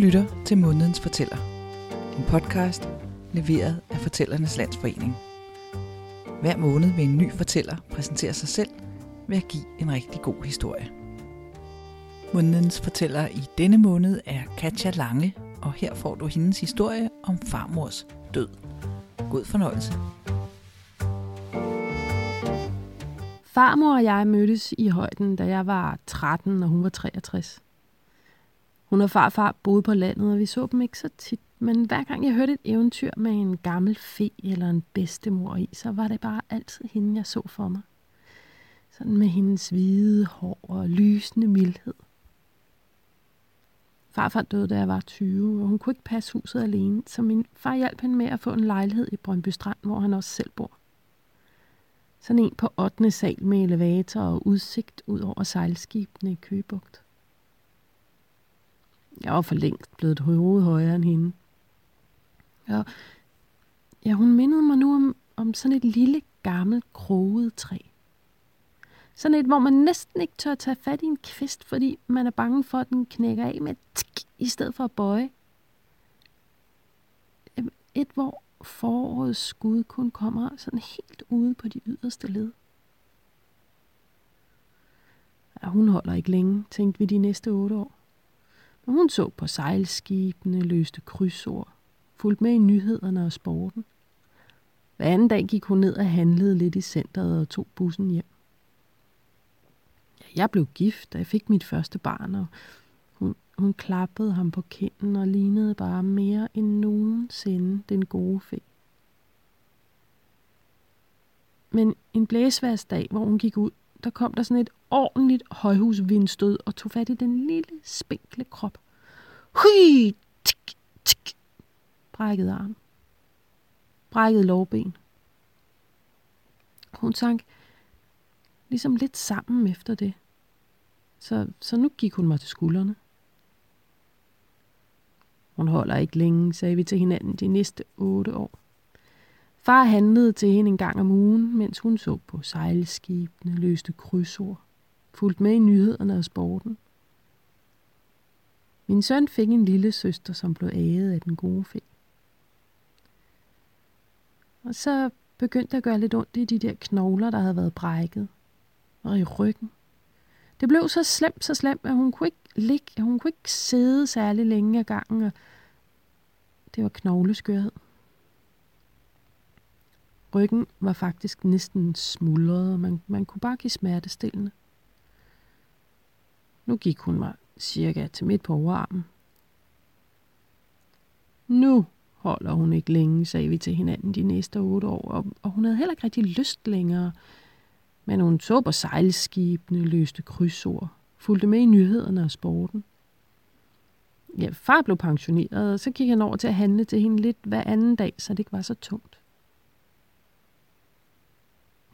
lytter til Månedens Fortæller. En podcast leveret af Fortællernes Landsforening. Hver måned vil en ny fortæller præsentere sig selv ved at give en rigtig god historie. Månedens fortæller i denne måned er Katja Lange, og her får du hendes historie om farmors død. God fornøjelse. Farmor og jeg mødtes i højden, da jeg var 13, og hun var 63. Hun og farfar boede på landet, og vi så dem ikke så tit. Men hver gang jeg hørte et eventyr med en gammel fe eller en bedstemor i, så var det bare altid hende, jeg så for mig. Sådan med hendes hvide hår og lysende mildhed. Farfar døde, da jeg var 20, og hun kunne ikke passe huset alene, så min far hjalp hende med at få en lejlighed i Brøndby Strand, hvor han også selv bor. Sådan en på 8. sal med elevator og udsigt ud over sejlskibene i Køgebugt. Jeg var for længst blevet et hoved højere end hende. Og ja, hun mindede mig nu om, om sådan et lille, gammelt, kroget træ. Sådan et, hvor man næsten ikke tør tage fat i en kvist, fordi man er bange for, at den knækker af med tsk, i stedet for at bøje. Et, hvor forårets skud kun kommer sådan helt ude på de yderste led. Ja, hun holder ikke længe, tænkte vi de næste otte år. Men hun så på sejlskibene, løste krydsord, fulgte med i nyhederne og sporten. Hver anden dag gik hun ned og handlede lidt i centret og tog bussen hjem. Jeg blev gift, og jeg fik mit første barn, og hun, hun klappede ham på kinden og lignede bare mere end nogensinde den gode fe. Men en blæsværsdag, hvor hun gik ud, der kom der sådan et ordentligt højhusvindstød og tog fat i den lille, spinkle krop. Hui! Tik, tik. Brækket arm. Brækket lovben. Hun sank ligesom lidt sammen efter det. Så, så nu gik hun mig til skuldrene. Hun holder ikke længe, sagde vi til hinanden de næste otte år. Far handlede til hende en gang om ugen, mens hun så på sejlskibene, løste krydsord, fulgte med i nyhederne og sporten. Min søn fik en lille søster, som blev æget af den gode fe. Og så begyndte det at gøre lidt ondt i de der knogler, der havde været brækket. Og i ryggen. Det blev så slemt, så slemt, at hun kunne ikke ligge, hun kunne ikke sidde særlig længe ad gangen, og det var knogleskørhed. Ryggen var faktisk næsten smuldret, og man, man kunne bare give smertestillende. Nu gik hun mig cirka til midt på overarmen. Nu holder hun ikke længe, sagde vi til hinanden de næste otte år, og, og hun havde heller ikke rigtig lyst længere. Men hun så på sejlskibene, løste krydsord, fulgte med i nyhederne og sporten. Ja, far blev pensioneret, og så gik han over til at handle til hende lidt hver anden dag, så det ikke var så tungt.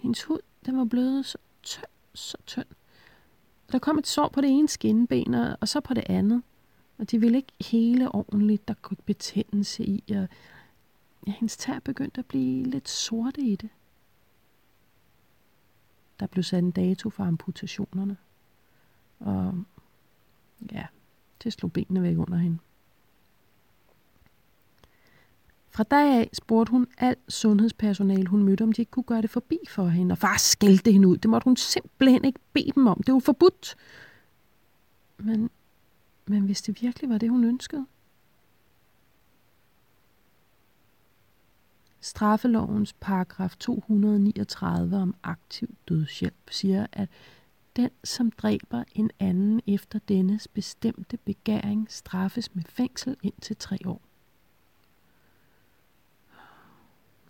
Hendes hud, den var blevet så tynd, så tynd. Der kom et sår på det ene skinben, og så på det andet. Og de ville ikke hele ordentligt, der kunne betændelse i, og ja, hendes tær begyndte at blive lidt sorte i det. Der blev sat en dato for amputationerne. Og ja, det slog benene væk under hende. Fra dag af spurgte hun alt sundhedspersonale, hun mødte, om de ikke kunne gøre det forbi for hende. Og far skældte hende ud. Det måtte hun simpelthen ikke bede dem om. Det var forbudt. Men, men hvis det virkelig var det, hun ønskede? Straffelovens paragraf 239 om aktiv dødshjælp siger, at den, som dræber en anden efter dennes bestemte begæring, straffes med fængsel indtil tre år.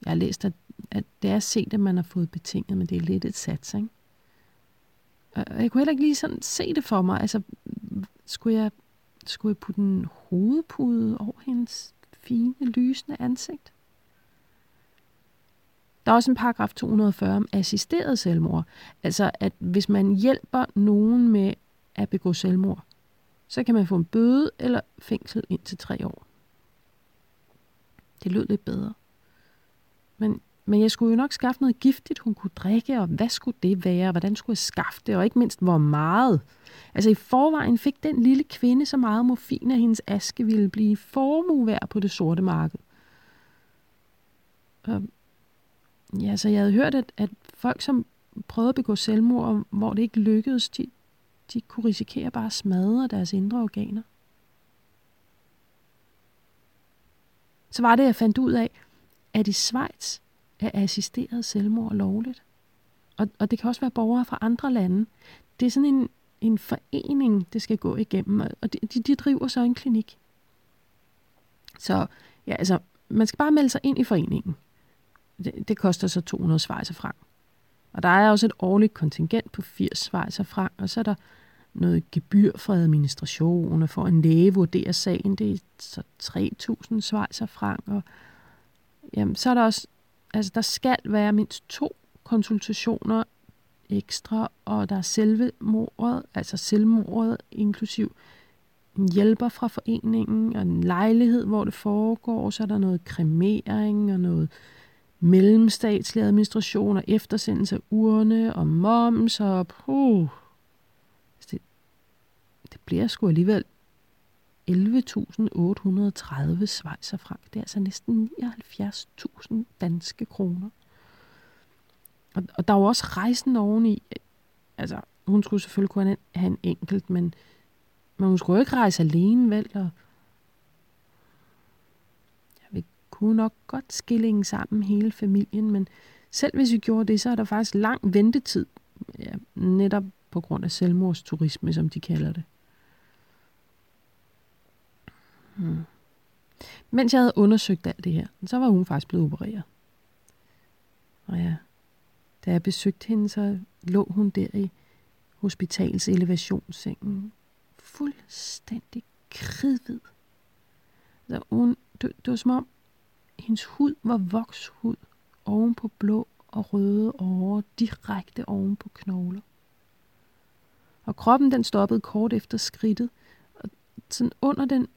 Jeg har læst, at, at det er set, at man har fået betinget, men det er lidt et sats, ikke? Og jeg kunne heller ikke lige sådan se det for mig. Altså, skulle jeg, skulle jeg putte en hovedpude over hendes fine, lysende ansigt? Der er også en paragraf 240 om assisteret selvmord. Altså, at hvis man hjælper nogen med at begå selvmord, så kan man få en bøde eller fængsel indtil tre år. Det lød lidt bedre. Men men jeg skulle jo nok skaffe noget giftigt, hun kunne drikke, og hvad skulle det være, hvordan skulle jeg skaffe det, og ikke mindst, hvor meget. Altså i forvejen fik den lille kvinde så meget morfin, at hendes aske ville blive formuværd på det sorte marked. Og, ja, så jeg havde hørt, at, at folk, som prøvede at begå selvmord, hvor det ikke lykkedes, de, de kunne risikere bare at smadre deres indre organer. Så var det, jeg fandt ud af, at i Schweiz er assisteret selvmord lovligt. Og, og det kan også være borgere fra andre lande. Det er sådan en, en forening, det skal gå igennem, og de, de, de driver så en klinik. Så ja, altså, man skal bare melde sig ind i foreningen. Det, det koster så 200 svejser frank. Og der er også et årligt kontingent på 80 svejser frank, og så er der noget gebyr for administration, og for en læge vurderer sagen, det er så 3.000 svejser frank, og jamen, så er der også, altså der skal være mindst to konsultationer ekstra, og der er selve mordet, altså selvmordet, inklusiv en hjælper fra foreningen, og en lejlighed, hvor det foregår, så er der noget kremering, og noget mellemstatslig administration, og eftersendelse af urne, og moms, og puh, altså, det, det bliver sgu alligevel 11.830 svejserfrank. Det er altså næsten 79.000 danske kroner. Og, og der var også rejsen oveni. Altså, hun skulle selvfølgelig kunne have en enkelt, men, men hun skulle jo ikke rejse alene, vel? Og jeg vi kunne nok godt skille sammen hele familien, men selv hvis vi gjorde det, så er der faktisk lang ventetid. Ja, netop på grund af selvmordsturisme, som de kalder det. Hmm. Mens jeg havde undersøgt alt det her, så var hun faktisk blevet opereret. Og ja, da jeg besøgte hende, så lå hun der i hospitals elevationssengen. Fuldstændig kridhvid. Så hun, det, det var som om, hendes hud var vokshud oven på blå og røde over direkte oven på knogler. Og kroppen den stoppede kort efter skridtet, og sådan under den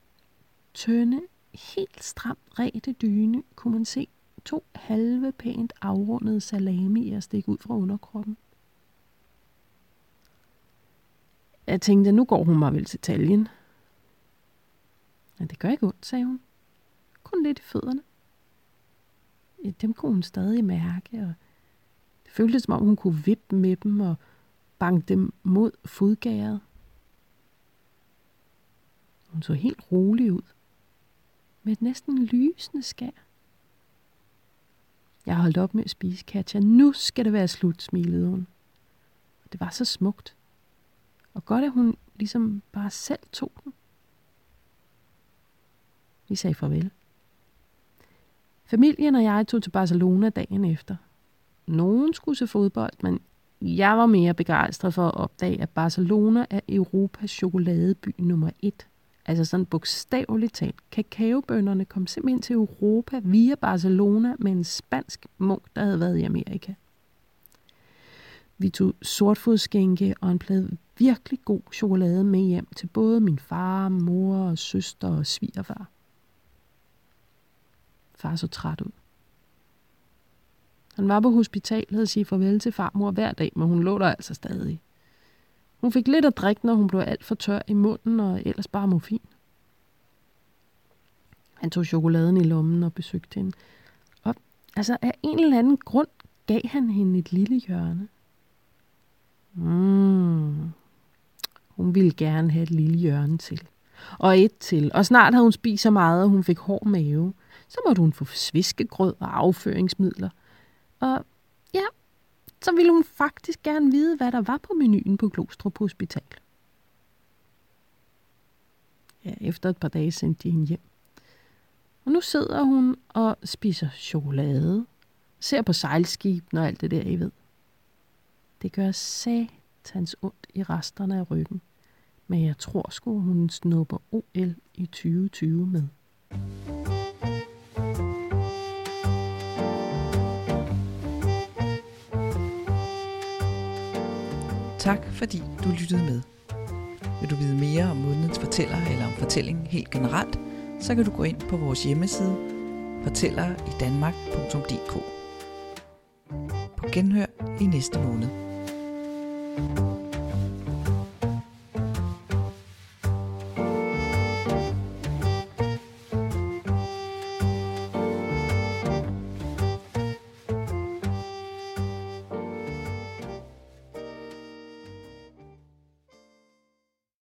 tynde, helt stramt rete dyne kunne man se to halve pænt afrundede salami at stikke ud fra underkroppen. Jeg tænkte, nu går hun mig vel til taljen. Men det gør ikke ondt, sagde hun. Kun lidt i fødderne. Ja, dem kunne hun stadig mærke, og det føltes som om hun kunne vippe med dem og banke dem mod fodgæret. Hun så helt rolig ud, med et næsten lysende skær. Jeg holdt op med at spise, Katja. Nu skal det være slut, smilede hun. Det var så smukt. Og godt, at hun ligesom bare selv tog den. Vi sagde farvel. Familien og jeg tog til Barcelona dagen efter. Nogen skulle se fodbold, men jeg var mere begejstret for at opdage, at Barcelona er Europas chokoladeby nummer et. Altså sådan bogstaveligt talt. Kakaobønderne kom simpelthen til Europa via Barcelona med en spansk munk, der havde været i Amerika. Vi tog sortfodskænke og en plade virkelig god chokolade med hjem til både min far, mor og søster og svigerfar. Far så træt ud. Han var på hospitalet og sige farvel til farmor hver dag, men hun lå der altså stadig. Hun fik lidt at drikke, når hun blev alt for tør i munden, og ellers bare morfin. Han tog chokoladen i lommen og besøgte hende. Og altså af en eller anden grund gav han hende et lille hjørne. Mm. Hun ville gerne have et lille hjørne til. Og et til. Og snart havde hun spist så meget, at hun fik hård mave. Så måtte hun få sviskegrød og afføringsmidler. Og ja, så ville hun faktisk gerne vide, hvad der var på menuen på Glostrup Hospital. Ja, efter et par dage sendte de hende hjem. Og nu sidder hun og spiser chokolade, ser på sejlskibene og alt det der, I ved. Det gør satans ondt i resterne af ryggen. Men jeg tror sgu, hun snupper OL i 2020 med. Tak fordi du lyttede med. Vil du vide mere om månedens fortæller eller om fortællingen helt generelt, så kan du gå ind på vores hjemmeside fortælleridanmark.dk På genhør i næste måned. thank you